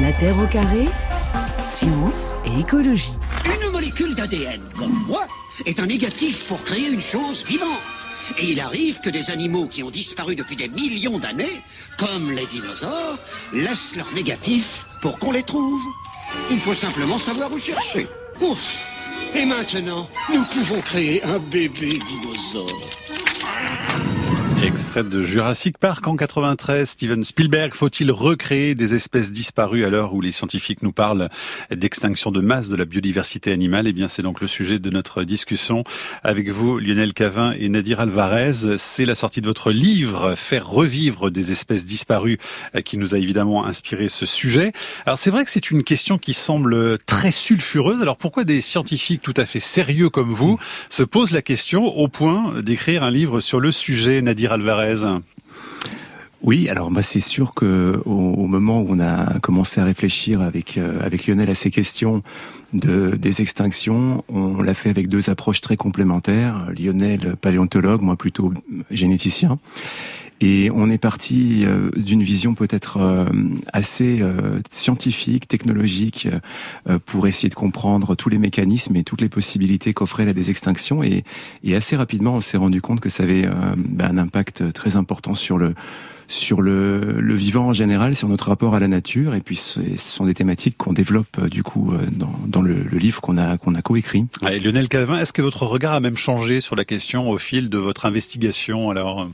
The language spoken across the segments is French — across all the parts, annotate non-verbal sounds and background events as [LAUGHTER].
La Terre au carré, science et écologie. Une molécule d'ADN, comme moi, est un négatif pour créer une chose vivante. Et il arrive que des animaux qui ont disparu depuis des millions d'années, comme les dinosaures, laissent leur négatif pour qu'on les trouve. Il faut simplement savoir où chercher. Ouf Et maintenant, nous pouvons créer un bébé dinosaure. Extrait de Jurassic Park en 93, Steven Spielberg, faut-il recréer des espèces disparues à l'heure où les scientifiques nous parlent d'extinction de masse de la biodiversité animale? Eh bien, c'est donc le sujet de notre discussion avec vous, Lionel Cavin et Nadir Alvarez. C'est la sortie de votre livre, Faire revivre des espèces disparues, qui nous a évidemment inspiré ce sujet. Alors, c'est vrai que c'est une question qui semble très sulfureuse. Alors, pourquoi des scientifiques tout à fait sérieux comme vous se posent la question au point d'écrire un livre sur le sujet, Nadir Alvarez oui, alors bah, c'est sûr que au, moment où on a commencé à réfléchir avec euh, avec Lionel à ces questions de des extinctions, on l'a fait avec deux approches très complémentaires. Lionel paléontologue, moi plutôt généticien. Et on est parti euh, d'une vision peut-être euh, assez scientifique, technologique, pour essayer de comprendre tous les mécanismes et toutes les possibilités qu'offrait la désextinction. Et, et assez rapidement, on s'est rendu compte que ça avait bah, un impact très important sur le sur le, le, vivant en général, sur notre rapport à la nature. Et puis, ce sont des thématiques qu'on développe euh, du coup euh, dans, dans le, le, livre qu'on a qu'on a coécrit. Lionel Calvin, est-ce que votre regard a même changé sur la question au fil de votre investigation Alors.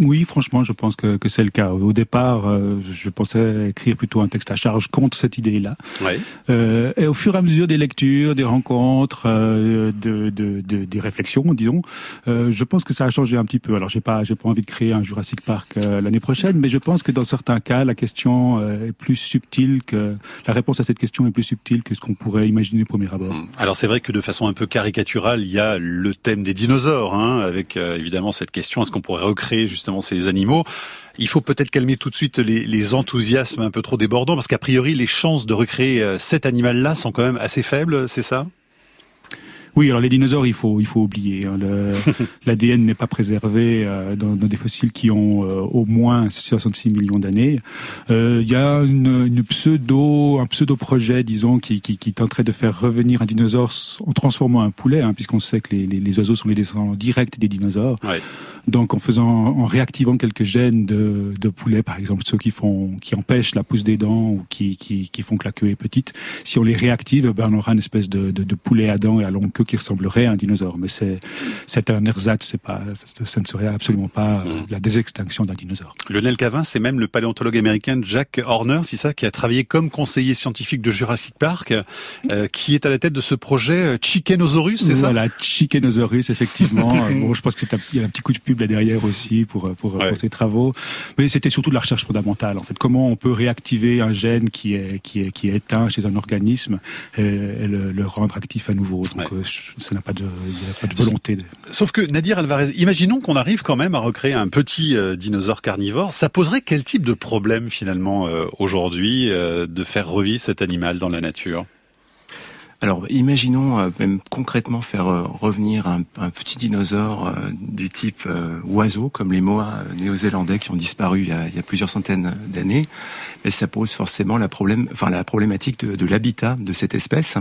Oui, franchement, je pense que, que c'est le cas. Au départ, euh, je pensais écrire plutôt un texte à charge contre cette idée-là. Ouais. Euh, et au fur et à mesure des lectures, des rencontres, euh, de, de, de, des réflexions, disons, euh, je pense que ça a changé un petit peu. Alors, j'ai pas, j'ai pas envie de créer un Jurassic Park euh, l'année prochaine, mais je pense que dans certains cas, la question euh, est plus subtile que la réponse à cette question est plus subtile que ce qu'on pourrait imaginer au premier abord. Mmh. Alors, c'est vrai que de façon un peu caricaturale, il y a le thème des dinosaures, hein, avec évidemment cette question est-ce qu'on pourrait recréer justement justement ces animaux. Il faut peut-être calmer tout de suite les, les, enthousiasmes un peu trop débordants, parce qu'a priori, les chances de recréer euh, cet animal-là sont quand même assez faibles, c'est ça? Oui, alors les dinosaures, il faut il faut oublier. Hein. L'ADN [LAUGHS] n'est pas préservé euh, dans, dans, des fossiles qui ont euh, au moins 66 millions d'années. Euh, il y a une, une, pseudo un pseudo projet, disons, qui, qui, qui, tenterait de faire revenir un dinosaure en transformant un poulet, hein, puisqu'on sait que les, les, les, oiseaux sont les descendants directs des dinosaures. Ouais. Donc en faisant en réactivant quelques gènes de, de poulet, par exemple ceux qui font qui empêchent la pousse des dents ou qui, qui, qui font que la queue est petite, si on les réactive, ben on aura une espèce de, de, de poulet à dents et à longue queue qui ressemblerait à un dinosaure. Mais c'est c'est un ersatz, c'est pas ça, ne serait absolument pas mmh. la désextinction d'un dinosaure. Lionel Cavin, c'est même le paléontologue américain Jack Horner, c'est ça, qui a travaillé comme conseiller scientifique de Jurassic Park, euh, qui est à la tête de ce projet Chickenosaurus, c'est ça? Voilà, Chickenosaurus, effectivement. [LAUGHS] bon, je pense qu'il y a un petit coup de pub là derrière aussi pour pour, ouais. pour ces travaux. Mais c'était surtout de la recherche fondamentale. En fait, comment on peut réactiver un gène qui est qui est qui est éteint chez un organisme et, et le, le, rendre actif à nouveau. Donc ouais. Ça n'a pas de il a pas de volonté. De... Sauf que Nadir Alvarez, imaginons qu'on arrive quand même à recréer un petit euh, dinosaure carnivore. Ça poserait quel type de problème finalement euh, aujourd'hui euh, de faire revivre cet animal dans la nature? Alors, imaginons euh, même concrètement faire euh, revenir un, un, petit dinosaure euh, du type euh, oiseau, comme les moas néo-zélandais qui ont disparu il y a, il y a plusieurs centaines d'années. Mais ça pose forcément la, problème, enfin, la problématique de, de l'habitat de cette espèce.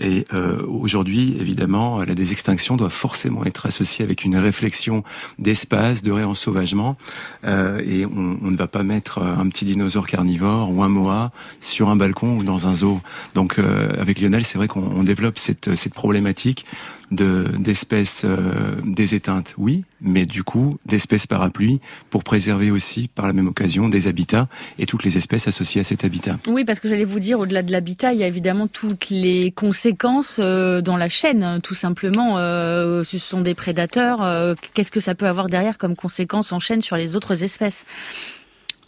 Et euh, aujourd'hui, évidemment, la désextinction doit forcément être associée avec une réflexion d'espace, de réensauvagement. Euh, et on, ne va pas mettre un petit dinosaure carnivore ou un moa sur un balcon ou dans un zoo. Donc, euh, avec Lionel, c'est vrai qu'on développe cette, cette problématique d'espèces de, euh, des éteintes, oui, mais du coup d'espèces parapluies pour préserver aussi par la même occasion des habitats et toutes les espèces associées à cet habitat. Oui, parce que j'allais vous dire, au-delà de l'habitat, il y a évidemment toutes les conséquences euh, dans la chaîne, tout simplement. Euh, ce sont des prédateurs. Qu'est-ce que ça peut avoir derrière comme conséquence en chaîne sur les autres espèces?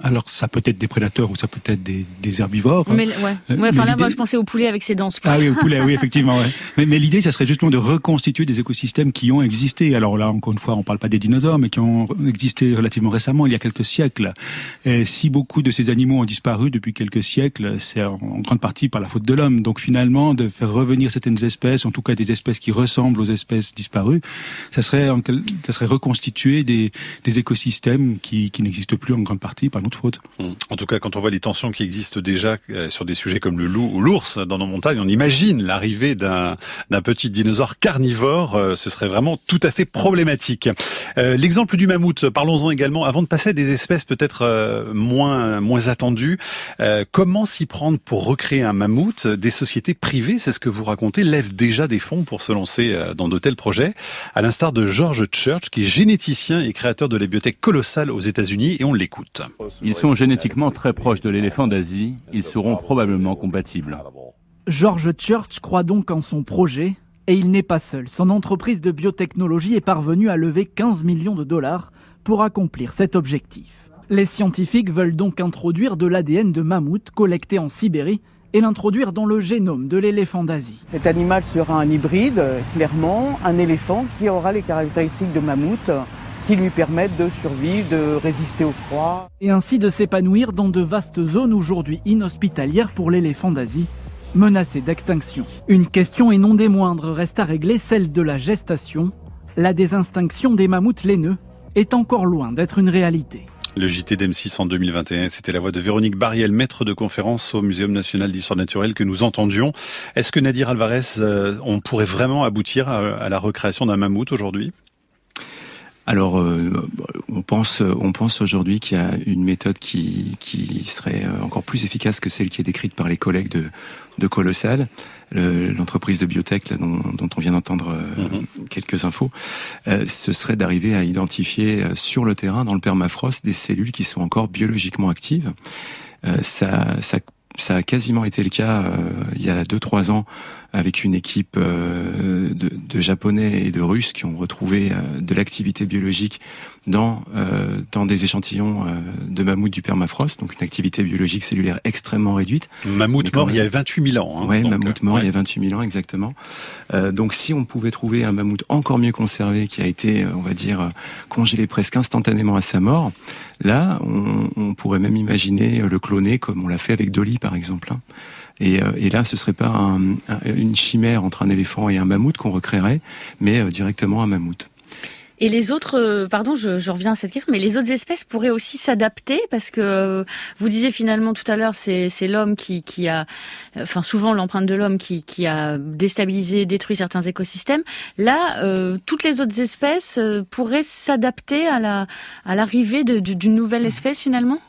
Alors ça peut être des prédateurs ou ça peut être des, des herbivores. Mais, ouais. Euh, ouais, enfin là, moi, je pensais au poulet avec ses dents. Ah oui, au poulet, oui, effectivement. Ouais. [LAUGHS] Mais, mais l'idée, ça serait justement de reconstituer des écosystèmes qui ont existé. Alors là, encore une fois, on parle pas des dinosaures, mais qui ont existé relativement récemment, il y a quelques siècles. Et si beaucoup de ces animaux ont disparu depuis quelques siècles, c'est en, en grande partie par la faute de l'homme. Donc finalement, de faire revenir certaines espèces, en tout cas des espèces qui ressemblent aux espèces disparues, ça serait, ça serait reconstituer des, des écosystèmes qui, qui n'existent plus en grande partie par Mmh. En tout cas, quand on voit les tensions qui existent déjà euh, sur des sujets comme le loup ou l'ours dans nos montagnes, on imagine l'arrivée d'un petit dinosaure carnivore. Euh, ce serait vraiment tout à fait problématique. Euh, l'exemple du mammouth, parlons-en également. Avant de passer à des espèces peut-être moins moins attendues, comment s'y prendre pour recréer un mammouth Des sociétés privées, c'est ce que vous racontez, lèvent déjà des fonds pour se lancer dans de tels projets, à l'instar de George Church, qui est généticien et créateur de la bibliothèque colossale aux États-Unis, et on l'écoute. Ils sont génétiquement très proches de l'éléphant d'Asie. Ils seront probablement compatibles. George Church croit donc en son projet, et il n'est pas seul. Son entreprise de biotechnologie est parvenue à lever 15 millions de dollars pour accomplir cet objectif. Les scientifiques veulent donc introduire de l'ADN de mammouth collecté en Sibérie et l'introduire dans le génome de l'éléphant d'Asie. Cet animal sera un hybride, clairement, un éléphant qui aura les caractéristiques de mammouth qui lui permettent de survivre, de résister au froid. Et ainsi de s'épanouir dans de vastes zones aujourd'hui inhospitalières pour l'éléphant d'Asie, menacé d'extinction. Une question et non des moindres reste à régler, celle de la gestation. La désextinction des mammouths laineux est encore loin d'être une réalité. Le JT d'M6 en 2021, c'était la voix de Véronique Bariel, maître de conférence au Muséum national d'histoire naturelle que nous entendions. Est-ce que Nadir Alvarez, euh, on pourrait vraiment aboutir à, la recréation d'un mammouth aujourd'hui? Alors, euh, on pense, on pense aujourd'hui qu'il y a une méthode qui, qui serait encore plus efficace que celle qui est décrite par les collègues de, de Colossal, l'entreprise de biotech dont, dont, on vient d'entendre euh, mhm. quelques infos. Euh, ce serait d'arriver à identifier euh, sur le terrain, dans le permafrost, des cellules qui sont encore biologiquement actives. ça, ça, ça a quasiment été le cas il y a 2-3 ans avec une équipe euh, de, de, Japonais et de Russes qui ont retrouvé euh, de l'activité biologique dans euh, dans des échantillons de mammouth du permafrost, donc une activité biologique cellulaire extrêmement réduite. Mammouth mort il y a 28 000 ans. Hein, ouais, mammouth mort il y a 28 000 ans exactement. donc si on pouvait trouver un mammouth encore mieux conservé qui a été, on va dire, congelé presque instantanément à sa mort, là on, on pourrait même imaginer le cloner comme on l'a fait avec Dolly par exemple. Et, euh, et, là, ce serait pas un, une chimère entre un éléphant et un mammouth qu'on recréerait, mais euh, directement un mammouth. Et les autres, euh, pardon, je, reviens à cette question, mais les autres espèces pourraient aussi s'adapter parce que vous disiez finalement tout à l'heure, c'est, l'homme qui, a, enfin souvent l'empreinte de l'homme qui, a déstabilisé, détruit certains écosystèmes. Là, toutes les autres espèces pourraient s'adapter à la, à l'arrivée d'une nouvelle espèce finalement?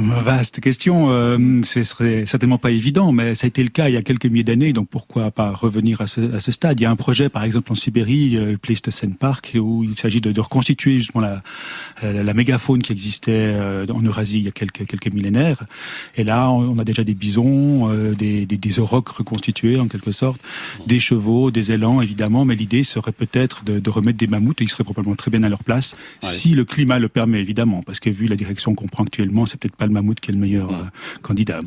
Vaste question. Euh, ce serait certainement pas évident, mais ça a été le cas il y a quelques milliers d'années, donc pourquoi pas revenir à ce, à ce, stade? Il y a un projet, par exemple en Sibérie, euh, le Pleistocène Park, où il s'agit de, de, reconstituer justement la, la, la, mégafaune qui existait euh, en Eurasie il y a quelques, quelques millénaires. Et là, on a déjà des bisons, euh, des, des, des, aurochs reconstitués en quelque sorte, des chevaux, des élans évidemment, mais l'idée serait peut-être de, de, remettre des mammouths, et ils seraient probablement très bien à leur place, si le climat le permet évidemment, parce que vu la direction qu'on prend actuellement, c'est peut-être pas le mammouth qui est le meilleur euh, candidat.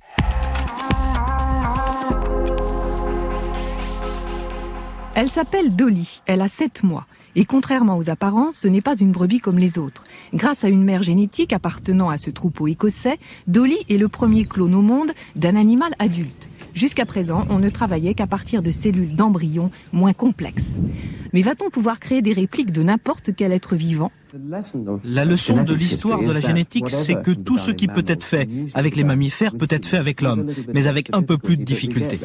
Elle s'appelle Dolly, elle a 7 mois. Et contrairement aux apparences, ce n'est pas une brebis comme les autres. Grâce à une mère génétique appartenant à ce troupeau écossais, Dolly est le premier clone au monde d'un animal adulte. Jusqu'à présent, on ne travaillait qu'à partir de cellules d'embryons moins complexes. Mais va-t-on pouvoir créer des répliques de n'importe quel être vivant? La leçon de l'histoire de la génétique, c'est que tout ce qui peut être fait avec les mammifères peut être fait avec l'homme, mais avec un peu plus de difficulté.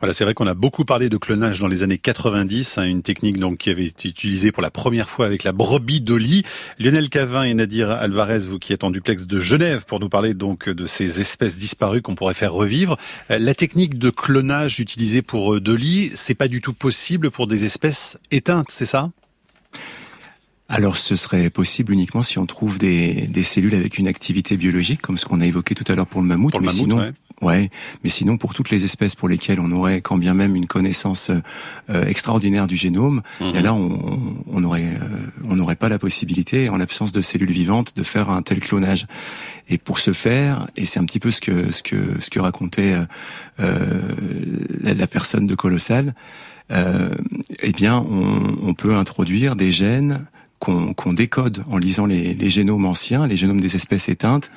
Voilà, c'est vrai qu'on a beaucoup parlé de clonage dans les années 90, hein, une technique donc qui avait été utilisée pour la première fois avec la brebis d'Oli. Lionel Cavin et Nadir Alvarez, vous qui êtes en duplex de Genève pour nous parler donc de ces espèces disparues qu'on pourrait faire revivre. Euh, la technique de clonage utilisée pour euh, Dolly, c'est pas du tout possible pour des espèces éteintes, c'est ça? Alors ce serait possible uniquement si on trouve des, des cellules avec une activité biologique, comme ce qu'on a évoqué tout à l'heure pour le mammouth. mais sinon, ouais. mais sinon pour toutes les espèces pour lesquelles on aurait quand bien même une connaissance euh, extraordinaire du génome, mhm. là on, on aurait euh, on n'aurait pas la possibilité, en l'absence de cellules vivantes, de faire un tel clonage. Et pour ce faire, et c'est un petit peu ce que ce que ce que racontait euh, la, la, personne de Colossal, eh bien on, on peut introduire des gènes qu'on décode en lisant les, les, génomes anciens, les génomes des espèces éteintes,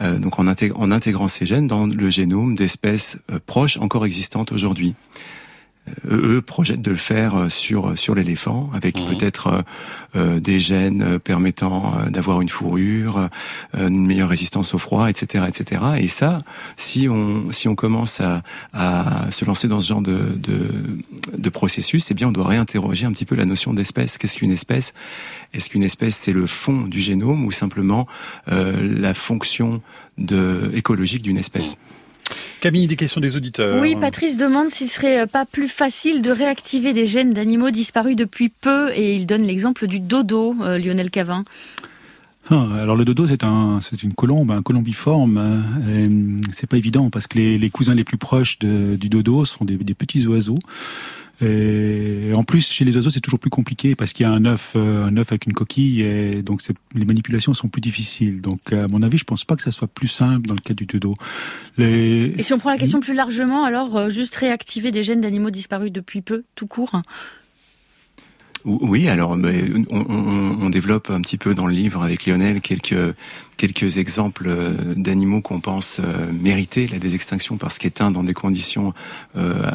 euh, donc en, intégrant ces gènes dans le génome d'espèces euh, proches encore existantes aujourd'hui. Eux projettent de le faire sur sur l'éléphant avec mmh. peut-être des gènes permettant d'avoir une fourrure, une meilleure résistance au froid, etc., etc. Et ça, si on si on commence à, à se lancer dans ce genre de, de, de processus, eh bien on doit réinterroger un petit peu la notion d'espèce. Qu'est-ce qu'une espèce? Est-ce qu'une espèce c'est le fond du génome ou simplement la fonction de, écologique d'une espèce? Camille, des questions des auditeurs. Oui, Patrice demande s'il serait pas plus facile de réactiver des gènes d'animaux disparus depuis peu, et il donne l'exemple du dodo, euh, Lionel Cavin. Ah, alors le dodo c'est un c'est une colombe, un colombiforme. Euh, c'est pas évident parce que les, cousins les plus proches du dodo sont des petits oiseaux. Et en plus, chez les oiseaux, c'est toujours plus compliqué parce qu'il y a un œuf, euh, un œuf avec une coquille, et donc les manipulations sont plus difficiles. Donc, à mon avis, je pense pas que ça soit plus simple dans le cas du dodo. Et si on prend la question plus largement, alors euh, juste réactiver des gènes d'animaux disparus depuis peu, tout court. Oui, alors on, on, on, développe un petit peu dans le livre avec Lionel quelques quelques exemples euh, d'animaux qu'on pense euh, mériter la désextinction parce qu'éteints dans des conditions euh,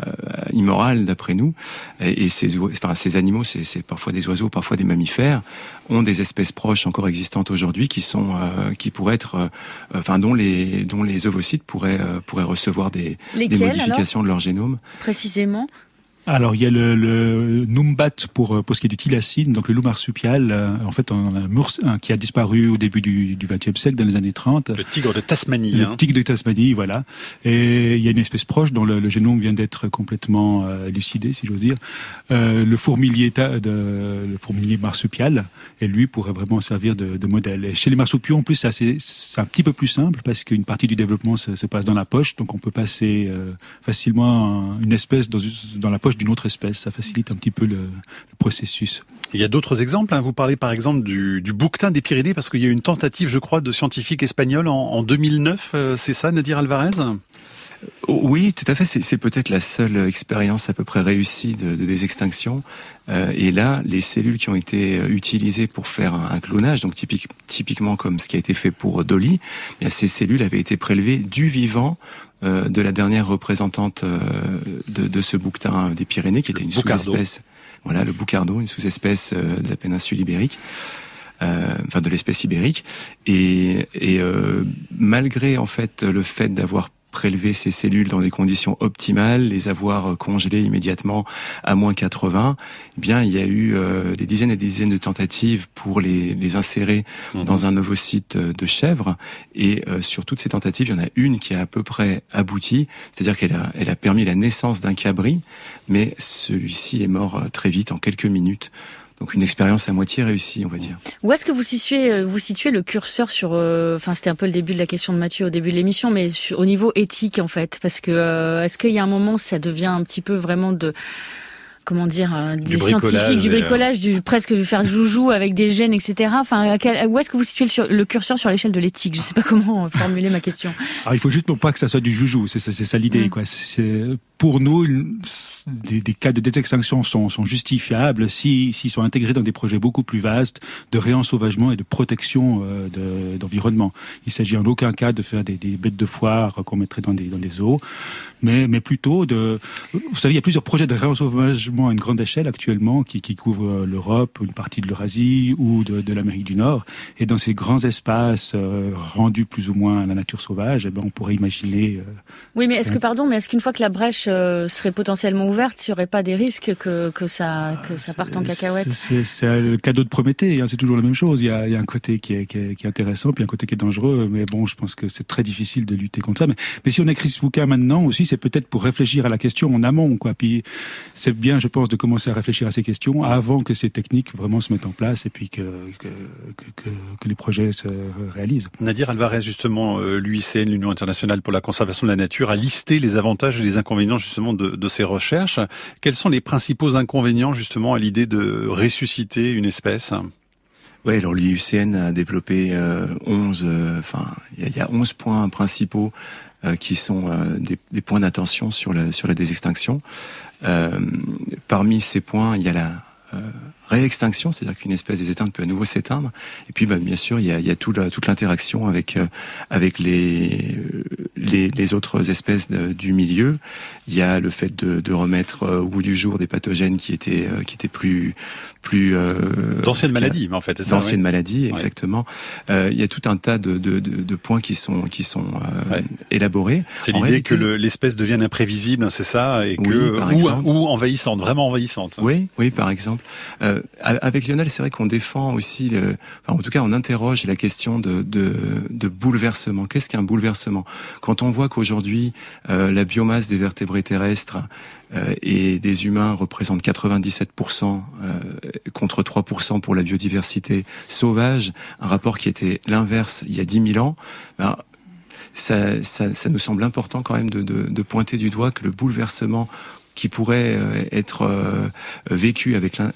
immorales d'après nous. Et, ces, enfin, ces animaux, c'est parfois des oiseaux, parfois des mammifères, ont des espèces proches encore existantes aujourd'hui qui sont euh, qui pourraient être, enfin dont les dont les ovocytes pourraient pourraient recevoir des, des modifications de leur génome. Précisément. Alors il y a le, le Numbat pour, pour ce qui est du thylacine, donc le loup marsupial, euh, en fait on a un, qui a disparu au début du XXe siècle, dans les années 30. Le tigre de Tasmanie. Le hein. tigre de Tasmanie, voilà. Et il y a une espèce proche dont le, génome vient d'être complètement euh, élucidé, si j'ose dire. Euh, le fourmilier de, le fourmilier marsupial, et lui pourrait vraiment servir de, de modèle. Et chez les marsupiaux, en plus, c'est un petit peu plus simple parce qu'une partie du développement se, se, passe dans la poche, donc on peut passer euh, facilement une espèce dans, dans la poche d'une autre espèce. Ça facilite un petit peu le, processus. Il y a d'autres exemples. Hein. Vous parlez par exemple du, bouquetin des Pyrénées parce qu'il y a une tentative, je crois, de scientifiques espagnols en, en 2009. Euh, c'est ça, Nadir Alvarez? Oui, tout à fait. C'est peut-être la seule expérience à peu près réussie de, de désextinction. Euh, et là, les cellules qui ont été euh, utilisées pour faire un, clonage, donc typique, typiquement comme ce qui a été fait pour Dolly, eh ces cellules avaient été prélevées du vivant euh, de la dernière représentante euh, de, de, ce bouquetin des Pyrénées, qui était une sous-espèce. Voilà, le boucardo, une sous-espèce de la péninsule ibérique. Euh, enfin de l'espèce ibérique et, et euh, malgré en fait le fait d'avoir prélever ces cellules dans des conditions optimales, les avoir euh, congelées immédiatement à moins 80, eh bien il y a eu euh, des dizaines et des dizaines de tentatives pour les, les insérer mhm. dans un ovocyte euh, de chèvre. Et sur toutes ces tentatives, il y en a une qui a à peu près abouti, c'est-à-dire qu'elle a, elle a permis la naissance d'un cabri, mais celui-ci est mort très vite, en quelques minutes. Donc une expérience à moitié réussie, on va dire. Où est-ce que vous situez, euh, vous situez le curseur sur, euh, enfin c'était un peu le début de la question de Mathieu au début de l'émission, mais au niveau éthique en fait, parce que euh, est-ce qu'il y a un moment ça devient un petit peu vraiment de comment dire, des scientifiques, du bricolage, du presque du faire joujou avec des gènes, etc. Enfin, où est-ce que vous situez le, le curseur sur l'échelle de l'éthique? Je sais pas comment formuler ma question. Alors, il faut juste pas que ça soit du joujou, c'est ça, c'est ça l'idée, mm. quoi. C'est pour nous des, des, cas de désextinction sont, sont justifiables s'ils sont intégrés dans des projets beaucoup plus vastes de réensauvagement et de protection euh, d'environnement. Il s'agit en aucun cas de faire des, des bêtes de foire qu'on mettrait dans des, dans des eaux, mais, mais plutôt de... Vous savez, il y a plusieurs projets de réensauvagement à une grande échelle actuellement qui, qui couvrent l'Europe, une partie de l'Eurasie ou de, de l'Amérique du Nord. Et dans ces grands espaces euh, rendus plus ou moins à la nature sauvage, eh ben, on pourrait imaginer... Euh, oui, mais est-ce que, pardon, mais est-ce qu'une fois que la brèche euh, serait potentiellement ouverte, il n'y aurait pas des risques que, que, ça, que ça parte en cacahuète? C'est le cadeau de Prométhée, hein, c'est toujours la même chose. Il y, a, il y a un côté qui est, qui, est, qui est, intéressant, puis un côté qui est dangereux, mais bon, je pense que c'est très difficile de lutter contre ça. Mais, mais si on écrit ce bouquin maintenant aussi, c'est peut-être pour réfléchir à la question en amont, quoi. Puis c'est bien, je pense, de commencer à réfléchir à ces questions avant que ces techniques vraiment se mettent en place et puis que, que, que, que les projets se réalisent. Nadir Alvarez, justement, euh, l'UICN, l'Union internationale pour la conservation de la nature, a listé les avantages et les inconvénients justement de, de ces recherches. Quels sont les principaux inconvénients justement à l'idée de ressusciter une espèce? Oui, alors l'IUCN a développé euh, 11, euh, enfin il y, a 11 points principaux euh, qui sont euh, des, des, points d'attention sur la sur la désextinction. Parmi ces points, il y a la réextinction, c'est-à-dire qu'une espèce des éteintes peut à nouveau s'éteindre. Et puis, bah, bien sûr, il y a, il y a tout toute l'interaction avec euh, avec les, les, les autres espèces du milieu. Il y a le fait de, de remettre euh, au bout du jour des pathogènes qui étaient euh, qui étaient plus plus d'anciennes maladies, mais en fait, c'est ça. D'anciennes maladies, exactement. il y a tout un tas de, de, de, points qui sont qui sont élaborés. C'est l'idée que l'espèce devienne imprévisible, hein, c'est ça, et que ou, ou, envahissante, vraiment envahissante. Oui, oui, par exemple. Euh, avec Lionel, c'est vrai qu'on défend aussi, en tout cas, on interroge la question de, bouleversement. Qu'est-ce qu'un bouleversement? Quand on voit qu'aujourd'hui, euh, la biomasse des vertébrés terrestres euh, et des humains représente 97% euh, contre 3% pour la biodiversité sauvage, un rapport qui était l'inverse il y a 10 000 ans, ben, ça, nous semble important quand même de, pointer du doigt que le bouleversement qui pourrait euh, être euh, vécu avec la,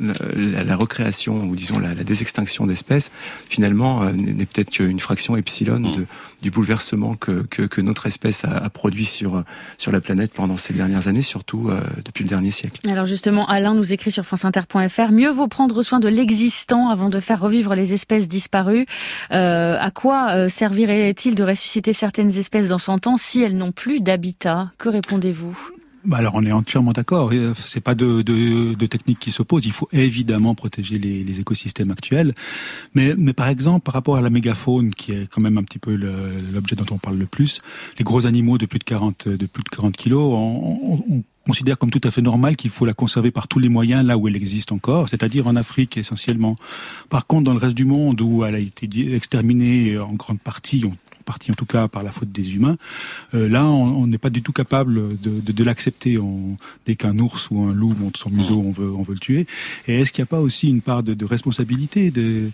la, recréation ou disons la, la désextinction d'espèces, finalement euh, n'est peut-être qu'une fraction epsilon mm. de, du bouleversement que, que, que, notre espèce a, a, produit sur sur la planète pendant ces dernières années, surtout depuis le dernier siècle. Alors justement, Alain nous écrit sur franceinter.fr mieux vaut prendre soin de l'existant avant de faire revivre les espèces disparues. Euh, à quoi servirait-il de ressusciter certaines espèces dans 100 ans si elles n'ont plus d'habitat? Que répondez-vous? Alors on est entièrement d'accord. Euh, c'est pas de, de, de techniques qui s'opposent. Il faut évidemment protéger les, les, écosystèmes actuels. Mais, mais par exemple, par rapport à la mégafaune, qui est quand même un petit peu l'objet dont on parle le plus, les gros animaux de plus de 40, de plus de 40 kilos, on, on, considère comme tout à fait normal qu'il faut la conserver par tous les moyens là où elle existe encore, c'est-à-dire en Afrique essentiellement. Par contre, dans le reste du monde où elle a été exterminée en grande partie, on partie en tout cas par la faute des humains. Euh, là, on n'est pas du tout capable de, l'accepter. Dès qu'un ours ou un loup monte son museau, on veut, on veut le tuer. Et est-ce qu'il n'y a pas aussi une part de, responsabilité de,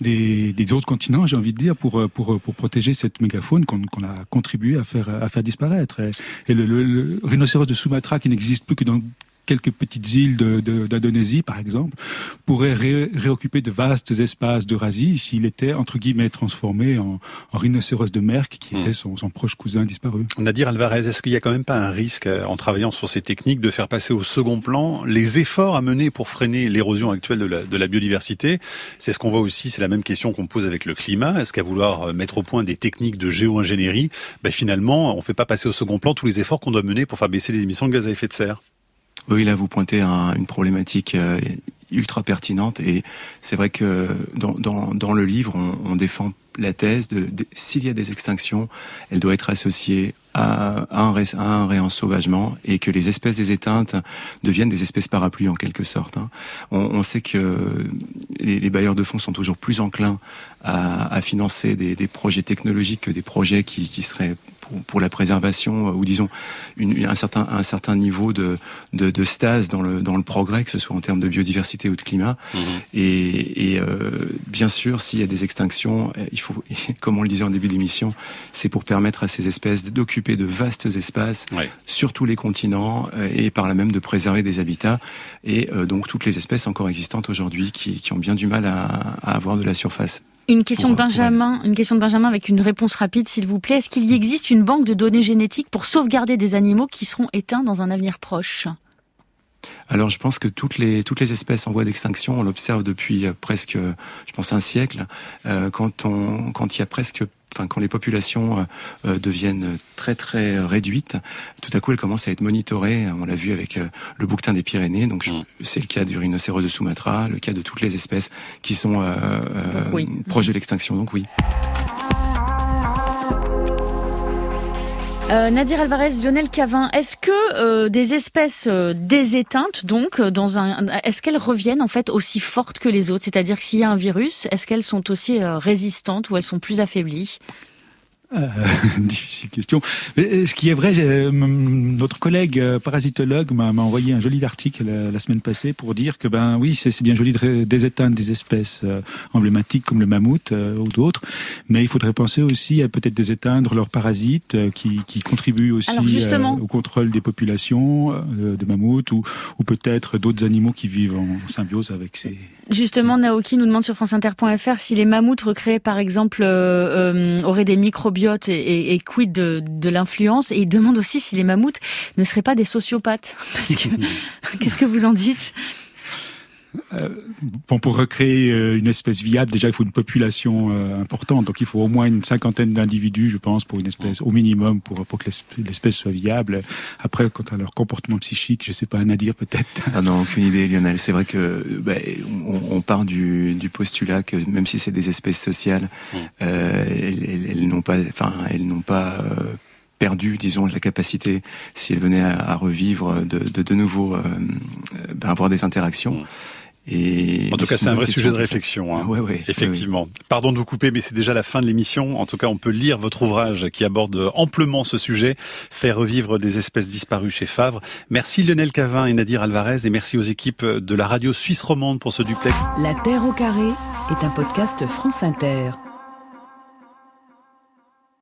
des, autres continents, j'ai envie de dire, pour, pour, pour protéger cette mégafaune qu'on a contribué à faire, disparaître? Et, le rhinocéros de Sumatra, qui n'existe plus que dans quelques petites îles d'Indonésie, de, par exemple, pourrait réoccuper de vastes espaces d'Eurasie s'il était, entre guillemets, transformé en, en rhinocéros de Merck, qui était hmm. son, son, proche cousin disparu. Nadir Alvarez, est-ce qu'il n'y a quand même pas un risque, euh, en travaillant sur ces techniques, de faire passer au second plan les efforts à mener pour freiner l'érosion actuelle de la, de la biodiversité? C'est ce qu'on voit aussi, c'est la même question qu'on pose avec le climat. Est-ce qu'à vouloir euh, mettre au point des techniques de géo-ingénierie, ben finalement, on ne fait pas passer au second plan tous les efforts qu'on doit mener pour faire baisser les émissions de gaz à effet de serre? Oui, là, vous pointez à une problématique euh, ultra pertinente et c'est vrai que dans, dans, le livre, on, défend la thèse de, s'il y a des extinctions, elle doit être associée à, un, à un réensauvagement et que les espèces des éteintes deviennent des espèces parapluies en quelque sorte. Hein. On, sait que les, bailleurs de fonds sont toujours plus enclins à, à financer des, projets technologiques que des projets qui seraient pour, pour, la préservation ou disons une, un certain un certain niveau de, de, de, stase dans le dans le progrès, que ce soit en termes de biodiversité ou de climat. Mmh. Et, et euh, bien sûr, s'il y a des extinctions, il faut, [LAUGHS] comme on le disait en début d'émission, c'est pour permettre à ces espèces d'occuper de vastes espaces sur tous les continents euh, et par là même de préserver des habitats et euh, donc toutes les espèces encore existantes aujourd'hui qui, qui, ont bien du mal à, à avoir de la surface. Une question de Benjamin, une question de Benjamin avec une réponse rapide, s'il vous plaît. Est-ce qu'il y existe une banque de données génétiques pour sauvegarder des animaux qui seront éteints dans un avenir proche? Alors je pense que toutes les toutes les espèces en voie d'extinction, on l'observe depuis euh, presque, je pense un siècle. Euh, quand on quand il y a presque Enfin, quand les populations euh, deviennent très très réduites, tout à coup elles commencent à être monitorées. On l'a vu avec le bouquetin des Pyrénées. Donc mm. c'est le cas du rhinocéros de Sumatra, le cas de toutes les espèces qui sont proches de l'extinction. Donc oui. Euh, Nadir Alvarez, Lionel Cavin, est-ce que euh, des espèces euh, déséteintes, donc, euh, dans un, est-ce qu'elles reviennent en fait aussi fortes que les autres? C'est-à-dire que s'il y a un virus, est-ce qu'elles sont aussi résistantes ou elles sont plus affaiblies? Euh, [LAUGHS] difficile question. Mais ce qui est vrai, notre collègue euh, parasitologue m'a envoyé un joli article la, semaine passée pour dire que ben oui, c'est bien joli de déséteindre des espèces euh, emblématiques comme le mammouth ou d'autres, mais il faudrait penser aussi à peut-être déséteindre leurs parasites qui, qui contribuent aussi au contrôle des populations de mammouths ou, ou peut-être d'autres animaux qui vivent en symbiose avec ces. Justement, Naoki nous demande sur franceinter.fr si les mammouths recréés, par exemple, auraient des microbes et, et, quid de, de l'influence. Et il demande aussi si les mammouths ne seraient pas des sociopathes. [LAUGHS] [LAUGHS] Qu'est-ce que vous en dites? Euh, bon, pour recréer euh, une espèce viable, déjà il faut une population euh, importante, donc il faut au moins une cinquantaine d'individus, je pense, pour une espèce au minimum pour pour que l'espèce soit viable. Après, quant à leur comportement psychique, je sais pas, à dire peut-être. Ah non, aucune idée, Lionel. C'est vrai que bah, on, on, part du, du postulat que même si c'est des espèces sociales, euh, elles, elles n'ont pas, enfin, elles n'ont pas perdu, disons, la capacité, si elle venait à, revivre, de de, de nouveau euh, ben, avoir des interactions. Et en tout cas, c'est un vrai sujet de réflexion. Hein. Ouais, ouais, Effectivement. Pardon de vous couper, mais c'est déjà la fin de l'émission. En tout cas, on peut lire votre ouvrage qui aborde amplement ce sujet, faire revivre des espèces disparues chez Favre. Merci Lionel Cavin et Nadir Alvarez, et merci aux équipes de la radio suisse romande pour ce duplex. La Terre au carré est un podcast France Inter.